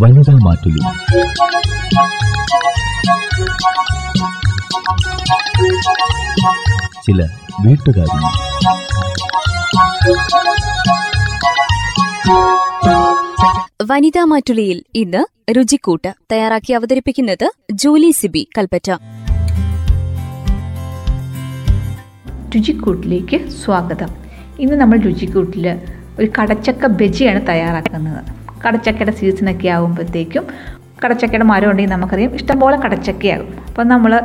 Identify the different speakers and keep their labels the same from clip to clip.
Speaker 1: വനിതാ മാറ്റുലി. ചില വീട്ടുകാരി.
Speaker 2: വനിതാ മാറ്റുളിയിൽ ഇന്ന് രുചിക്കൂട്ട് തയ്യാറാക്കി അവതരിപ്പിക്കുന്നത് ജൂലി സിബി കൽപ്പറ്റ.
Speaker 3: രുചിക്കൂട്ടിലേക്ക് സ്വാഗതം. ഇന്ന് നമ്മൾ രുചിക്കൂട്ടിൽ ഒരു കടച്ചക്ക ബജിയാണ് തയ്യാറാക്കുന്നത്. കടച്ചക്കയുടെ സീസണൊക്കെ ആകുമ്പോഴത്തേക്കും കടച്ചക്കയുടെ മരം ഉണ്ടെങ്കിൽ നമുക്കറിയാം ഇഷ്ടംപോലെ കടച്ചക്കയാകും. അപ്പം നമ്മൾ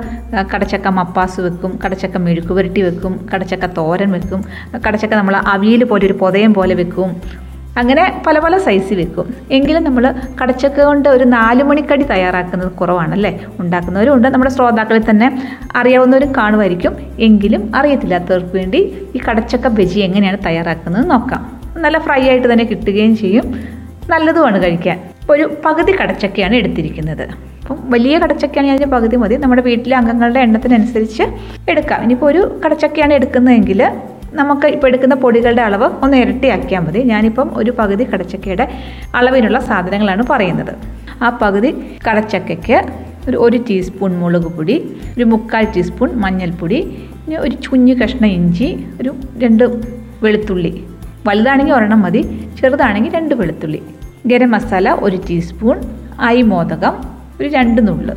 Speaker 3: കടച്ചക്ക മപ്പാസ് വെക്കും കടച്ചക്ക മെഴുക്ക് പുരട്ടി വെക്കും കടച്ചക്ക തോരൻ വെക്കും കടച്ചക്ക നമ്മൾ അവിയൽ പോലെ ഒരു പൊതയം പോലെ വെക്കും. അങ്ങനെ പല പല സൈസ് വെക്കും. എങ്കിലും നമ്മൾ കടച്ചക്ക കൊണ്ട് ഒരു നാല് മണിക്കടി തയ്യാറാക്കുന്നത് കുറവാണല്ലേ? ഉണ്ടാക്കുന്നവരും ഉണ്ട് നമ്മുടെ ശ്രോതാക്കളിൽ തന്നെ അറിയാവുന്നവരും കാണുമായിരിക്കും. എങ്കിലും അറിയത്തില്ലാത്തവർക്ക് വേണ്ടി ഈ കടച്ചക്ക ബജി എങ്ങനെയാണ് തയ്യാറാക്കുന്നത് നോക്കാം. നല്ല ഫ്രൈ ആയിട്ട് തന്നെ കിട്ടുകയും ചെയ്യും. നല്ലതുമാണ് കഴിക്കാൻ. ഇപ്പോൾ ഒരു പകുതി കടച്ചക്കയാണ് എടുത്തിരിക്കുന്നത്. അപ്പം വലിയ കടച്ചക്കയാണെങ്കിൽ അതിന്റെ പകുതി മതി. നമ്മുടെ വീട്ടിലെ അംഗങ്ങളുടെ എണ്ണത്തിനനുസരിച്ച് എടുക്കാം. ഇനിയിപ്പോൾ ഒരു കടച്ചക്കയാണ് എടുക്കുന്നതെങ്കിൽ നമുക്ക് ഇപ്പോൾ എടുക്കുന്ന പൊടികളുടെ അളവ് ഒന്ന് ഇരട്ടിയാക്കിയാൽ മതി. ഞാനിപ്പം ഒരു പകുതി കടച്ചക്കയുടെ അളവിനുള്ള സാധനങ്ങളാണ് പറയുന്നത്. ആ പകുതി കടച്ചക്കയ്ക്ക് ഒരു ഒരു ടീസ്പൂൺ മുളക് പൊടി ഒരു മുക്കാൽ ടീസ്പൂൺ മഞ്ഞൾപ്പൊടി ഒരു കുഞ്ഞു കഷ്ണ ഇഞ്ചി ഒരു രണ്ട് വെളുത്തുള്ളി വലുതാണെങ്കിൽ ഒരെണ്ണം മതി ചെറുതാണെങ്കിൽ രണ്ട് വെളുത്തുള്ളി. ഗരം മസാല ഒരു ടീസ്പൂൺ അരി മോദകം ഒരു രണ്ട് നുള്ള്.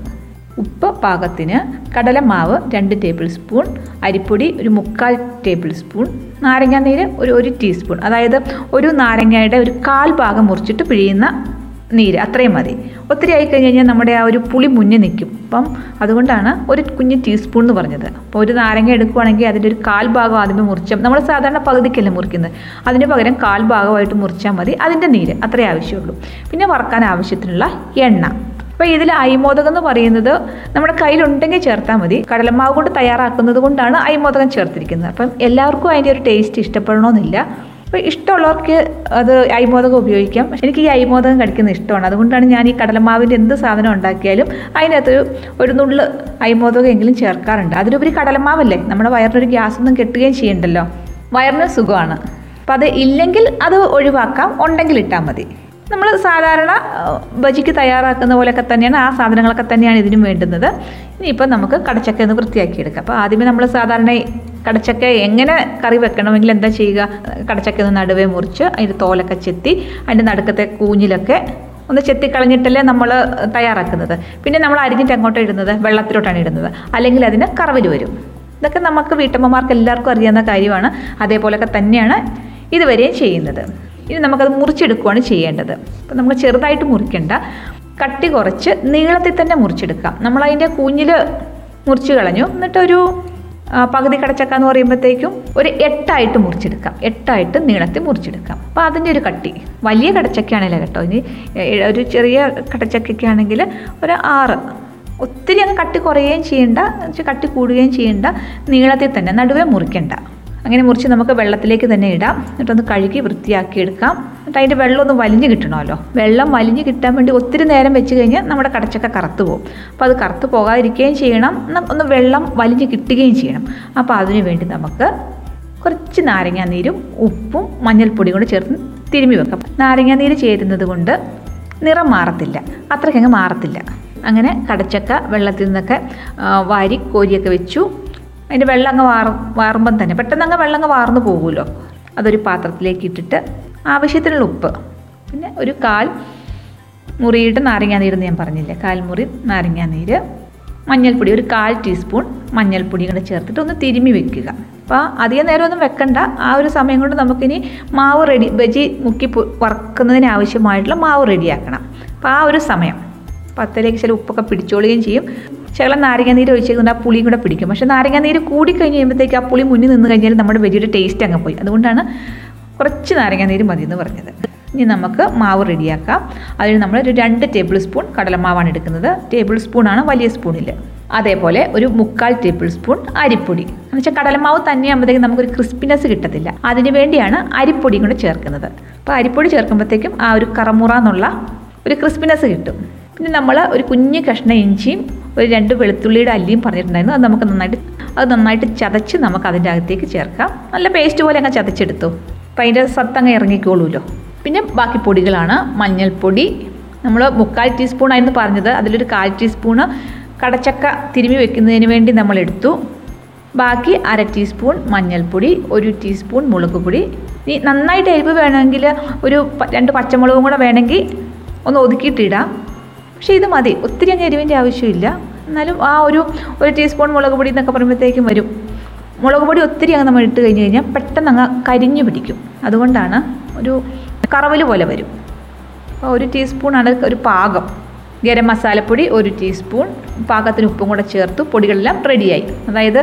Speaker 3: ഉപ്പ് പാകത്തിന് കടലമാവ് രണ്ട് ടേബിൾ സ്പൂൺ അരിപ്പൊടി ഒരു മുക്കാൽ ടേബിൾ സ്പൂൺ നാരങ്ങാനീര് ഒരു ഒരു ടീസ്പൂൺ അതായത് ഒരു നാരങ്ങയുടെ ഒരു കാൽ ഭാഗം മുറിച്ചിട്ട് പിഴിയുന്ന നീര് അത്രയും മതി. ഒത്തിരി ആയി കഴിഞ്ഞ് കഴിഞ്ഞാൽ നമ്മുടെ ആ ഒരു പുളി മുന്നിൽ നിൽക്കും. അപ്പം അതുകൊണ്ടാണ് ഒരു കുഞ്ഞ് ടീസ്പൂൺ എന്ന് പറഞ്ഞത്. അപ്പോൾ ഒരു നാരങ്ങ എടുക്കുവാണെങ്കിൽ അതിന്റെ ഒരു കാൽ ഭാഗം ആദ്യമേ മുറിച്ചാൽ നമ്മൾ സാധാരണ പകുതിക്കല്ലേ മുറിക്കുന്നത്? അതിന് പകരം കാൽ ഭാഗമായിട്ട് മുറിച്ചാൽ മതി അതിന്റെ നീര് അത്രേ ആവശ്യമുള്ളൂ. പിന്നെ വറക്കാൻ ആവശ്യത്തിനുള്ള എണ്ണ. അപ്പോൾ ഇതിൽ അയ്മോദകം എന്ന് പറയുന്നത് നമ്മുടെ കയ്യിലുണ്ടെങ്കിൽ ചേർത്താൽ മതി. കടലമാവ് കൊണ്ട് തയ്യാറാക്കുന്നത് കൊണ്ടാണ് അയ്മോദകം ചേർത്തിരിക്കുന്നത്. അപ്പം എല്ലാവർക്കും അതിന്റെ ഒരു ടേസ്റ്റ് ഇഷ്ടപ്പെടണമെന്നില്ല. അപ്പോൾ ഇഷ്ടമുള്ളവർക്ക് അത് അയ്മോദകം ഉപയോഗിക്കാം. എനിക്ക് ഈ അയ്മോദകം കഴിക്കുന്ന ഇഷ്ടമാണ്. അതുകൊണ്ടാണ് ഞാൻ ഈ കടലമാവിന്റെ എന്ത് സാധനം ഉണ്ടാക്കിയാലും അതിനകത്ത് ഒരു നുള്ള് അയ്മോദകം എങ്കിലും ചേർക്കാറുണ്ട്. അതിലുപരി കടലമാവല്ലേ? നമ്മുടെ വയറിനൊരു ഗ്യാസൊന്നും കെട്ടുകയും ചെയ്യണ്ടല്ലോ. വയറിന് സുഖമാണ്. അപ്പോൾ അത് ഇല്ലെങ്കിൽ അത് ഒഴിവാക്കാം. ഉണ്ടെങ്കിൽ ഇട്ടാൽ മതി. നമ്മൾ സാധാരണ ബജിക്ക് തയ്യാറാക്കുന്ന പോലെയൊക്കെ തന്നെയാണ് ആ സാധനങ്ങളൊക്കെ തന്നെയാണ് ഇതിനും വേണ്ടുന്നത്. ഇനിയിപ്പോൾ നമുക്ക് കടച്ചക്ക ഒന്ന് വൃത്തിയാക്കി എടുക്കാം അപ്പോൾ ആദ്യമേ നമ്മൾ സാധാരണ കടച്ചക്ക എങ്ങനെ കറി വെക്കണമെങ്കിൽ എന്താ ചെയ്യുക? കടച്ചക്ക ഒന്ന് നടുവേ മുറിച്ച് അതിന്റെ തോലൊക്കെ ചെത്തി അതിന്റെ നടുക്കത്തെ കൂഞ്ഞിലൊക്കെ ഒന്ന് ചെത്തിക്കളഞ്ഞിട്ടല്ലേ നമ്മൾ തയ്യാറാക്കുന്നത്. പിന്നെ നമ്മൾ അരിഞ്ഞിട്ട് എങ്ങോട്ടാണ് ഇടുന്നത്? വെള്ളത്തിലോട്ടാണ് ഇടുന്നത്. അല്ലെങ്കിൽ അതിന് കറവിൽ വരും. ഇതൊക്കെ നമുക്ക് വീട്ടമ്മമാർക്ക് എല്ലാവർക്കും അറിയാവുന്ന കാര്യമാണ്. അതേപോലെയൊക്കെ തന്നെയാണ് ഇതുവരെയും ചെയ്യുന്നത്. ഇനി നമുക്കത് മുറിച്ചെടുക്കുകയാണ് ചെയ്യേണ്ടത്. അപ്പം നമ്മൾ ചെറുതായിട്ട് മുറിക്കണ്ട. കട്ടി കുറച്ച് നീളത്തിൽ തന്നെ മുറിച്ചെടുക്കാം. നമ്മളതിന്റെ കുഞ്ഞിൽ മുറിച്ച് കളഞ്ഞു. എന്നിട്ടൊരു പകുതി കടച്ചക്ക എന്ന് പറയുമ്പോഴത്തേക്കും ഒരു എട്ടായിട്ട് മുറിച്ചെടുക്കാം. എട്ടായിട്ട് നീളത്തിൽ മുറിച്ചെടുക്കാം. അപ്പോൾ അതിന്റെ ഒരു കട്ടി. വലിയ കടച്ചക്കയാണല്ലോ കേട്ടോ. ഇനി ഒരു ചെറിയ കടച്ചക്കാണെങ്കിൽ ഒരു ആറ്. ഒത്തിരി അങ്ങ് കട്ടി കുറയുകയും ചെയ്യണ്ട കട്ടി കൂടുകയും ചെയ്യണ്ട നീളത്തിൽ തന്നെ നടുവേ മുറിക്കണ്ട. അങ്ങനെ മുറിച്ച് നമുക്ക് വെള്ളത്തിലേക്ക് തന്നെ ഇടാം. എന്നിട്ടൊന്ന് കഴുകി വൃത്തിയാക്കി എടുക്കാം എന്നിട്ട് അതിന്റെ വെള്ളം ഒന്ന് വലിഞ്ഞ് കിട്ടണമല്ലോ. വെള്ളം വലിഞ്ഞ് കിട്ടാൻ വേണ്ടി ഒത്തിരി നേരം വെച്ച് കഴിഞ്ഞാൽ നമ്മുടെ കടച്ചക്ക കറുത്ത് പോകും. അപ്പോൾ അത് കറുത്ത് പോകാതിരിക്കുകയും ചെയ്യണം. ഒന്ന് വെള്ളം വലിഞ്ഞ് കിട്ടുകയും ചെയ്യണം. അപ്പോൾ അതിനു വേണ്ടി നമുക്ക് കുറച്ച് നാരങ്ങാനീരും ഉപ്പും മഞ്ഞൾപ്പൊടിയും കൂടെ ചേർത്ത് തിരുമ്മി വെക്കാം. നാരങ്ങാനീര് ചേരുന്നത് കൊണ്ട് നിറം മാറത്തില്ല. അത്രയ്ക്കങ്ങ് മാറത്തില്ല. അങ്ങനെ കടച്ചക്ക വെള്ളത്തിൽ നിന്നൊക്കെ വാരി കോരിയൊക്കെ വെച്ചു. അതിന്റെ വെള്ളം അങ്ങ് വാർ വാറുമ്പം തന്നെ പെട്ടെന്ന് അങ്ങ് വെള്ളം അങ്ങ് വാർന്നു പോകുമല്ലോ. അതൊരു പാത്രത്തിലേക്ക് ഇട്ടിട്ട് ആവശ്യത്തിനുള്ള ഉപ്പ്. പിന്നെ ഒരു കാൽ മുറിയിട്ട് നാരങ്ങാനീരെന്ന് ഞാൻ പറഞ്ഞില്ലേ? കാൽ മുറി നാരങ്ങാനീര് മഞ്ഞൾപ്പൊടി ഒരു കാൽ ടീസ്പൂൺ മഞ്ഞൾപ്പൊടി കൂടെ ചേർത്തിട്ട് ഒന്ന് തിരുമ്മി വെക്കുക. അപ്പോൾ അധികം നേരം ഒന്നും വെക്കണ്ട. ആ ഒരു സമയം കൊണ്ട് നമുക്കിനി മാവ് റെഡി ബജി മുക്കി വറക്കുന്നതിന് ആവശ്യമായിട്ടുള്ള മാവ് റെഡിയാക്കണം അപ്പോൾ ആ ഒരു സമയം. പത്തലേക്ക് ചില ഉപ്പൊക്കെ പിടിച്ചോളുകയും ചെയ്യും. ശകലം നാരങ്ങാനീര് ഒഴിച്ചേക്കൊണ്ട് ആ പുളിയും കൂടെ പിടിക്കും. പക്ഷേ നാരങ്ങാനീര് കൂടിക്കഴിഞ്ഞ് കഴിയുമ്പോഴത്തേക്ക് ആ പുളി മുന്നിൽ നിന്ന് കഴിഞ്ഞാൽ നമ്മുടെ വെജിയുടെ ടേസ്റ്റ് അങ്ങ് പോയി. അതുകൊണ്ടാണ് കുറച്ച് നാരങ്ങാനീര് മതി എന്ന് പറഞ്ഞത്. ഇനി നമുക്ക് മാവ് റെഡിയാക്കാം. അതിൽ നമ്മൾ ഒരു രണ്ട് ടേബിൾ സ്പൂൺ കടലമാവാണ് എടുക്കുന്നത്. ടേബിൾ സ്പൂണാണ് വലിയ സ്പൂണിൽ അതേപോലെ ഒരു മുക്കാൽ ടേബിൾ സ്പൂൺ അരിപ്പൊടി. എന്ന് വെച്ചാൽ കടലമാവ് തന്നെയാകുമ്പോഴത്തേക്കും നമുക്കൊരു ക്രിസ്പിനെസ് കിട്ടത്തില്ല. അതിന് വേണ്ടിയാണ് അരിപ്പൊടിയും കൂടെ ചേർക്കുന്നത്. അപ്പോൾ അരിപ്പൊടി ചേർക്കുമ്പോഴത്തേക്കും ആ ഒരു കറമുറ എന്നുള്ള ഒരു ക്രിസ്പിനെസ് കിട്ടും. പിന്നെ നമ്മൾ ഒരു കുഞ്ഞ് കഷ്ണ ഇഞ്ചിയും ഒരു രണ്ട് വെളുത്തുള്ളിയുടെ അല്ലിയും പറഞ്ഞിട്ടുണ്ടായിരുന്നു. അത് നമുക്ക് നന്നായിട്ട് അത് നന്നായിട്ട് ചതച്ച് നമുക്ക് അതിന്റെ അകത്തേക്ക് ചേർക്കാം. നല്ല പേസ്റ്റ് പോലെ അങ്ങ് ചതച്ചെടുത്തു. അപ്പം അതിന്റെ സത്തങ്ങ് ഇറങ്ങിക്കോളൂല്ലോ പിന്നെ ബാക്കി പൊടികളാണ്. മഞ്ഞൾപ്പൊടി നമ്മൾ മുക്കാൽ ടീസ്പൂൺ ആയിരുന്നു പറഞ്ഞത്. അതിലൊരു കാൽ ടീസ്പൂണ് കടച്ചക്ക തിരുമി വെക്കുന്നതിന് വേണ്ടി നമ്മൾ എടുത്തു. ബാക്കി അര ടീസ്പൂൺ മഞ്ഞൾപ്പൊടി ഒരു ടീസ്പൂൺ മുളക് പൊടി. ഇനി നന്നായിട്ട് എരിവ് വേണമെങ്കിൽ ഒരു രണ്ട് പച്ചമുളകും കൂടെ വേണമെങ്കിൽ ഒന്ന് ഒതുക്കിയിട്ടിടാം. പക്ഷേ ഇത് മതി. ഒത്തിരി അങ്ങ് എരിവിന്റെ ആവശ്യമില്ല. എന്നാലും ആ ഒരു ഒരു ടീസ്പൂൺ മുളക് പൊടി എന്നൊക്കെ പറയുമ്പോഴത്തേക്കും വരും. മുളക് പൊടി ഒത്തിരി അങ്ങ് നമ്മൾ ഇട്ട് കഴിഞ്ഞ് കഴിഞ്ഞാൽ പെട്ടെന്ന് അങ്ങ് കരിഞ്ഞു പിടിക്കും. അതുകൊണ്ടാണ് ഒരു കറവൽ പോലെ വരും. അപ്പോൾ ഒരു ടീസ്പൂണാണ് ഒരു പാകം. ഗരം മസാലപ്പൊടി ഒരു ടീസ്പൂൺ പാകത്തിന് ഉപ്പും കൂടെ ചേർത്ത് പൊടികളെല്ലാം റെഡിയായി അതായത്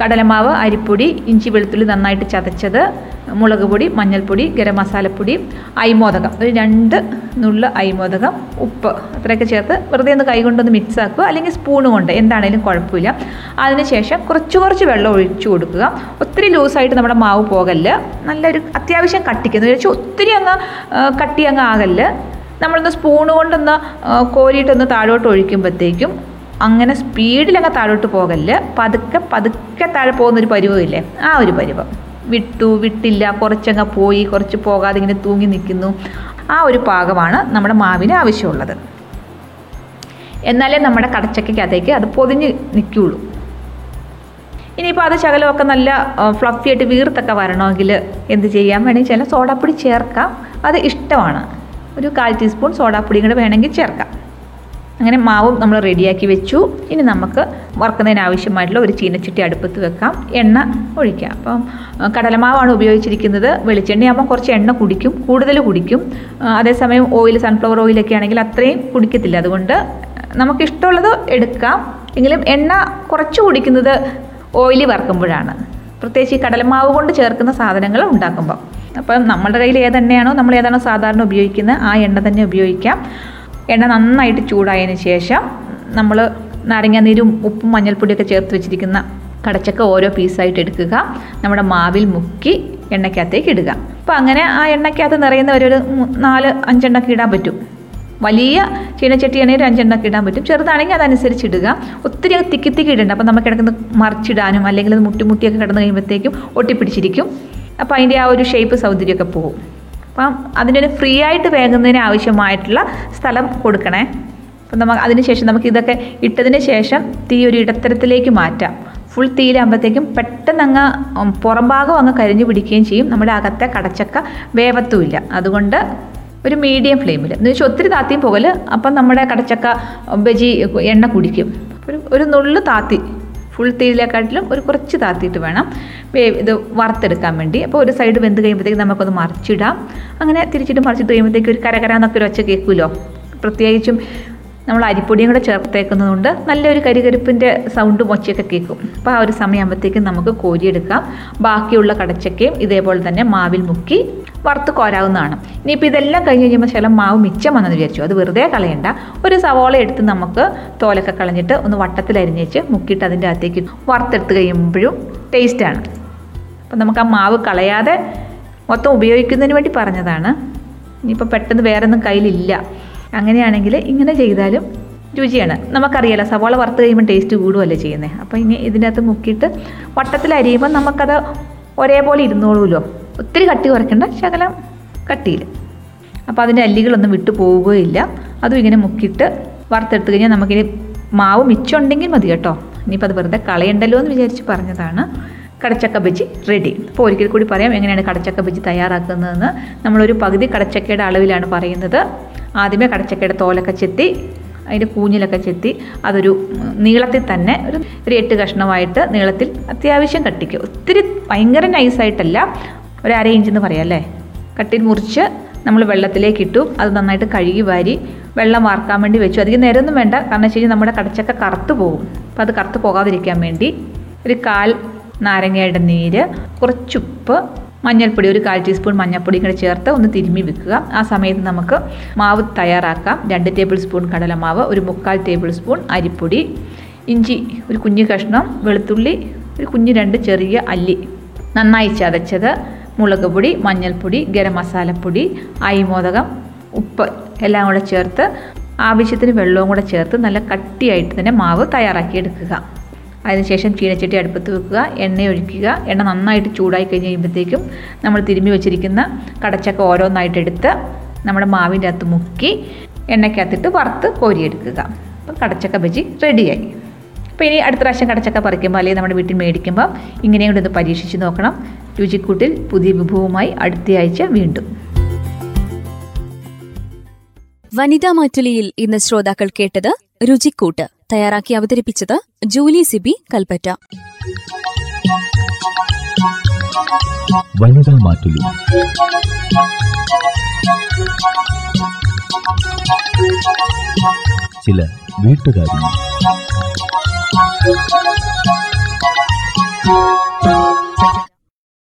Speaker 3: കടലമാവ് അരിപ്പൊടി ഇഞ്ചി വെളുത്തുള്ളി നന്നായിട്ട് ചതച്ചത് മുളക് പൊടി മഞ്ഞൾപ്പൊടി ഗരം മസാലപ്പൊടി അയ്മോദകം. ഒരു രണ്ട് നുള്ള അയ്മോദകം ഉപ്പ് അത്രയൊക്കെ ചേർത്ത് വെറുതെ ഒന്ന് കൈകൊണ്ടൊന്ന് മിക്സ് ആക്കുക അല്ലെങ്കിൽ സ്പൂണ് കൊണ്ട് എന്താണേലും കുഴപ്പമില്ല. അതിനുശേഷം കുറച്ച് കുറച്ച് വെള്ളം ഒഴിച്ചു കൊടുക്കുക. ഒത്തിരി ലൂസായിട്ട് നമ്മുടെ മാവ് പോകല്ല്. നല്ലൊരു അത്യാവശ്യം കട്ടിക്കുന്നു വെച്ചാൽ ഒത്തിരി അങ്ങ് കട്ടി അങ്ങ് ആകല്ല്. നമ്മളൊന്ന് സ്പൂൺ കൊണ്ടൊന്ന് കോരിയിട്ടൊന്ന് താഴോട്ട് ഒഴിക്കുമ്പോഴത്തേക്കും അങ്ങനെ സ്പീഡിലൊക്കെ താഴോട്ട് പോകല്ല്. പതുക്കെ പതുക്കെ താഴെ പോകുന്നൊരു പരുവമില്ലേ? ആ ഒരു പരുവം. വിട്ടു വിട്ടില്ല കുറച്ചങ്ങ് പോയി കുറച്ച് പോകാതെ ഇങ്ങനെ തൂങ്ങി നിൽക്കുന്നു. ആ ഒരു പാകമാണ് നമ്മുടെ മാവിന് ആവശ്യമുള്ളത്. എന്നാലേ നമ്മുടെ കടച്ചക്കയ്ക്കകത്തേക്ക് അത് പൊതിഞ്ഞ് നിൽക്കുകയുള്ളൂ. ഇനിയിപ്പോൾ അത് ശകലമൊക്കെ നല്ല ഫ്ലഫി ആയിട്ട് വീർത്തൊക്കെ വരണമെങ്കിൽ എന്ത് ചെയ്യാൻ വേണമെങ്കിൽ ചില സോഡാപ്പൊടി ചേർക്കാം. അത് ഇഷ്ടമാണ്. ഒരു കാൽ ടീസ്പൂൺ സോഡാപ്പൊടിയും കൂടെ വേണമെങ്കിൽ ചേർക്കാം. അങ്ങനെ മാവും നമ്മൾ റെഡിയാക്കി വെച്ചു. ഇനി നമുക്ക് വറുക്കുന്നതിന് ആവശ്യമായിട്ടുള്ള ഒരു ചീനച്ചട്ടി അടുപ്പത്ത് വെക്കാം. എണ്ണ ഒഴിക്കാം. അപ്പം കടലമാവാണ് ഉപയോഗിച്ചിരിക്കുന്നത്. വെളിച്ചെണ്ണയാകുമ്പോൾ കുറച്ച് എണ്ണ കുടിക്കും. കൂടുതൽ കുടിക്കും. അതേസമയം ഓയിൽ സൺഫ്ലവർ ഓയിലൊക്കെ ആണെങ്കിൽ അത്രയും കുടിക്കത്തില്ല. അതുകൊണ്ട് നമുക്കിഷ്ടമുള്ളത് എടുക്കാം. എങ്കിലും എണ്ണ കുറച്ച് കുടിക്കുന്നത് ഓയിൽ വറുക്കുമ്പോഴാണ്. പ്രത്യേകിച്ച് ഈ കടലമാവ് കൊണ്ട് ചേർക്കുന്ന സാധനങ്ങൾ ഉണ്ടാക്കുമ്പോൾ അപ്പം നമ്മുടെ കയ്യിൽ ഏതെണ്ണയാണോ നമ്മൾ ഏതാണോ സാധാരണ ഉപയോഗിക്കുന്നത് ആ എണ്ണ തന്നെ ഉപയോഗിക്കാം. എണ്ണ നന്നായിട്ട് ചൂടായതിന് ശേഷം നമ്മൾ നാരങ്ങാനീരും ഉപ്പും മഞ്ഞൾപ്പൊടിയൊക്കെ ചേർത്ത് വെച്ചിരിക്കുന്ന കടച്ചക്ക ഓരോ പീസായിട്ട് എടുക്കുക. നമ്മുടെ മാവിൽ മുക്കി എണ്ണയ്ക്കകത്തേക്ക് ഇടുക. അപ്പോൾ അങ്ങനെ ആ എണ്ണയ്ക്കകത്ത് നിറയുന്ന ഒരു നാല് അഞ്ചെണ്ണൊക്കെ ഇടാൻ പറ്റും. വലിയ ചീനച്ചട്ടിയാണെങ്കിൽ ഒരു അഞ്ചെണ്ണൊക്കെ ഇടാൻ പറ്റും. ചെറുതാണെങ്കിൽ അതനുസരിച്ച് ഇടുക. ഒത്തിരി തിക്കി തിക്കി ഇടണ്ട. അപ്പോൾ നമുക്ക് കിടക്കുന്ന മറിച്ചിടാനും അല്ലെങ്കിൽ അത് മുട്ടി മുട്ടിയൊക്കെ കിടന്ന് കഴിയുമ്പോഴത്തേക്കും ഒട്ടിപ്പിടിച്ചിരിക്കും. അപ്പോൾ അതിന്റെ ആ ഒരു ഷേപ്പ് സൗന്ദര്യമൊക്കെ പോകും. അപ്പം അതിനൊരു ഫ്രീ ആയിട്ട് വേകുന്നതിന് ആവശ്യമായിട്ടുള്ള സ്ഥലം കൊടുക്കണേ. അപ്പം നമുക്ക് അതിന് ശേഷം നമുക്ക് ഇതൊക്കെ ഇട്ടതിന് ശേഷം തീ ഒരു ഇടത്തരത്തിലേക്ക് മാറ്റാം. ഫുൾ തീയിലാകുമ്പോഴത്തേക്കും പെട്ടെന്ന് അങ്ങ് ഉം, പുറം ഭാഗം അങ്ങ് കരിഞ്ഞു പിടിക്കുകയും ചെയ്യും. നമ്മുടെ അകത്തെ കടച്ചക്ക വേവത്തുമില്ല. അതുകൊണ്ട് ഒരു മീഡിയം ഫ്ലെയിമിൽ എന്ന് വെച്ചാൽ ഒത്തിരി താത്തിയും പോകൽ അപ്പം നമ്മുടെ കടച്ചക്ക ബജി എണ്ണ കുടിക്കും. ഒരു ഒരു നുള്ളു താത്തി ഫുൾ തീരിലേക്കാട്ടിലും ഒരു കുറച്ച് താത്തിയിട്ട് വേണം. ഇത് വറുത്തെടുക്കാൻ വേണ്ടി. അപ്പോൾ ഒരു സൈഡ് വെന്ത് കഴിയുമ്പോഴത്തേക്ക് നമുക്കൊന്ന് മറിച്ചിടാം. അങ്ങനെ തിരിച്ചിട്ട് മറിച്ചിട്ട് കഴിയുമ്പോഴത്തേക്ക് ഒരു കരകരാന്നൊക്കെ ഒരു ഒച്ച കേൾക്കുമല്ലോ പ്രത്യേകിച്ചും നമ്മൾ അരിപ്പൊടിയും കൂടെ ചേർത്തേക്കുന്നതുകൊണ്ട് നല്ലൊരു കരികരിപ്പിന്റെ സൗണ്ടും ഒച്ചയൊക്കെ കേൾക്കും. അപ്പോൾ ആ ഒരു സമയമാകുമ്പോഴത്തേക്കും നമുക്ക് കോരിയെടുക്കാം. ബാക്കിയുള്ള കടച്ചക്കയും ഇതേപോലെ തന്നെ മാവിൽ മുക്കി വറുത്ത് കോരാവുന്നതാണ്. ഇനിയിപ്പോൾ ഇതെല്ലാം കഴിഞ്ഞ് കഴിയുമ്പോൾ ചില മാവ് മിച്ചം വന്നെന്ന് വിചാരിച്ചു. അത് വെറുതെ കളയണ്ട. ഒരു സവോള എടുത്ത് നമുക്ക് തോലൊക്കെ കളഞ്ഞിട്ട് ഒന്ന് വട്ടത്തിൽ അരിഞ്ഞേച്ച് മുക്കിയിട്ട് അതിന്റെ അകത്തേക്ക് വറുത്തെടുത്ത് കഴിയുമ്പോഴും ടേസ്റ്റാണ് അപ്പം നമുക്ക് ആ മാവ് കളയാതെ മൊത്തം ഉപയോഗിക്കുന്നതിന് വേണ്ടി പറഞ്ഞതാണ്. ഇനിയിപ്പോൾ പെട്ടെന്ന് വേറൊന്നും കയ്യിലില്ല. അങ്ങനെയാണെങ്കിൽ ഇങ്ങനെ ചെയ്താലും രുചിയാണ്. നമുക്കറിയാലോ സവാള വറുത്ത് കഴിയുമ്പോൾ ടേസ്റ്റ് കൂടുമല്ലേ ചെയ്യുന്നത് അപ്പോൾ ഇനി ഇതിനകത്ത് മുക്കിയിട്ട് വട്ടത്തിൽ അരിയുമ്പോൾ നമുക്കത് ഒരേപോലെ ഇരുന്നോളൂല്ലോ ഒത്തിരി കട്ടി കുറയ്ക്കേണ്ട ശകലം കട്ടിയിൽ അപ്പോൾ അതിന്റെ അല്ലികളൊന്നും വിട്ടു പോവുകയില്ല. അതും ഇങ്ങനെ മുക്കിയിട്ട് വറുത്തെടുത്ത് കഴിഞ്ഞാൽ നമുക്കിനി മാവ് മിച്ചമുണ്ടെങ്കിൽ മതി കേട്ടോ. ഇനിയിപ്പോൾ അത് വെറുതെ കളയണ്ടല്ലോ എന്ന് വിചാരിച്ച് പറഞ്ഞതാണ്. കടച്ചക്ക ബജി റെഡി അപ്പോൾ ഒരിക്കൽ കൂടി പറയാം എങ്ങനെയാണ് കടച്ചക്ക ബജി തയ്യാറാക്കുന്നതെന്ന്. നമ്മളൊരു പകുതി കടച്ചക്കയുടെ അളവിലാണ് പറയുന്നത്. ആദ്യമേ കടച്ചക്കയുടെ തോലൊക്കെ ചെത്തി അതിന്റെ കൂഞ്ഞിലൊക്കെ ചെത്തി അതൊരു നീളത്തിൽ തന്നെ ഒരു ഒരു എട്ട് കഷ്ണമായിട്ട് നീളത്തിൽ അത്യാവശ്യം കട്ടിക്കുക ഒത്തിരി ഭയങ്കര നൈസായിട്ടല്ല ഒരു അര ഇഞ്ച് എന്ന് പറയാം അല്ലേ? കട്ടിൽ മുറിച്ച് നമ്മൾ വെള്ളത്തിലേക്ക് ഇട്ടു. അത് നന്നായിട്ട് കഴുകി വാരി വെള്ളം വാർക്കാൻ വേണ്ടി വെച്ചു. അധികം നേരമൊന്നും വേണ്ട. കാരണം വെച്ച് കഴിഞ്ഞാൽ നമ്മുടെ കടച്ചക്ക കറുത്ത് പോകും. അപ്പോൾ അത് കറുത്ത് പോകാതിരിക്കാൻ വേണ്ടി ഒരു കാൽ നാരങ്ങയുടെ നീര് കുറച്ചുപ്പ് മഞ്ഞൾപ്പൊടി ഒരു കാൽ ടീസ്പൂൺ മഞ്ഞൾപ്പൊടി കൂടെ ചേർത്ത് ഒന്ന് തിരുമ്മി വെക്കുക. ആ സമയത്ത് നമുക്ക് മാവ് തയ്യാറാക്കാം. രണ്ട് ടേബിൾ സ്പൂൺ കടലമാവ് ഒരു മുക്കാൽ ടേബിൾ സ്പൂൺ അരിപ്പൊടി ഇഞ്ചി ഒരു കുഞ്ഞു കഷ്ണം വെളുത്തുള്ളി ഒരു കുഞ്ഞു രണ്ട് ചെറിയ അല്ലി. നന്നായി ചതച്ചത് മുളക് പൊടി മഞ്ഞൾപ്പൊടി ഗരം മസാലപ്പൊടി അയിമോദകം ഉപ്പ് എല്ലാം കൂടെ ചേർത്ത് ആവശ്യത്തിന് വെള്ളവും കൂടെ ചേർത്ത് നല്ല കട്ടിയായിട്ട് തന്നെ മാവ് തയ്യാറാക്കി എടുക്കുക അതിനുശേഷം ചീനച്ചട്ടി അടുപ്പത്ത് വെക്കുക എണ്ണ ഒഴിക്കുക. എണ്ണ നന്നായിട്ട് ചൂടായി കഴിഞ്ഞ് കഴിയുമ്പോഴത്തേക്കും നമ്മൾ തിരുമ്മി വെച്ചിരിക്കുന്ന കടച്ചക്ക ഓരോന്നായിട്ട് എടുത്ത് നമ്മുടെ മാവിന്റെ അകത്ത് മുക്കി എണ്ണയ്ക്കകത്തിട്ട് വറുത്ത് കോരിയെടുക്കുക. അപ്പം കടച്ചക്ക ബജി റെഡിയായി. അപ്പോൾ ഇനി അടുത്ത പ്രാവശ്യം കടച്ചക്ക പറിക്കുമ്പോൾ അല്ലെങ്കിൽ നമ്മുടെ വീട്ടിൽ മേടിക്കുമ്പോൾ ഇങ്ങനെയും കൂടെ ഒന്ന് പരീക്ഷിച്ച് നോക്കണം. രുചിക്കൂട്ടിൽ പുതിയ വിഭവവുമായി അടുത്തയാഴ്ച വീണ്ടും.
Speaker 2: വനിതാ മാറ്റുലിയിൽ ഇന്ന് ശ്രോതാക്കൾ കേട്ടത് രുചിക്കൂട്ട്. തയ്യാറാക്കി അവതരിപ്പിച്ചത് ജൂലി സിബി കൽപ്പറ്റ.
Speaker 1: വനിതാ മാറ്റുലി. ചില വീട്ടുകാരി.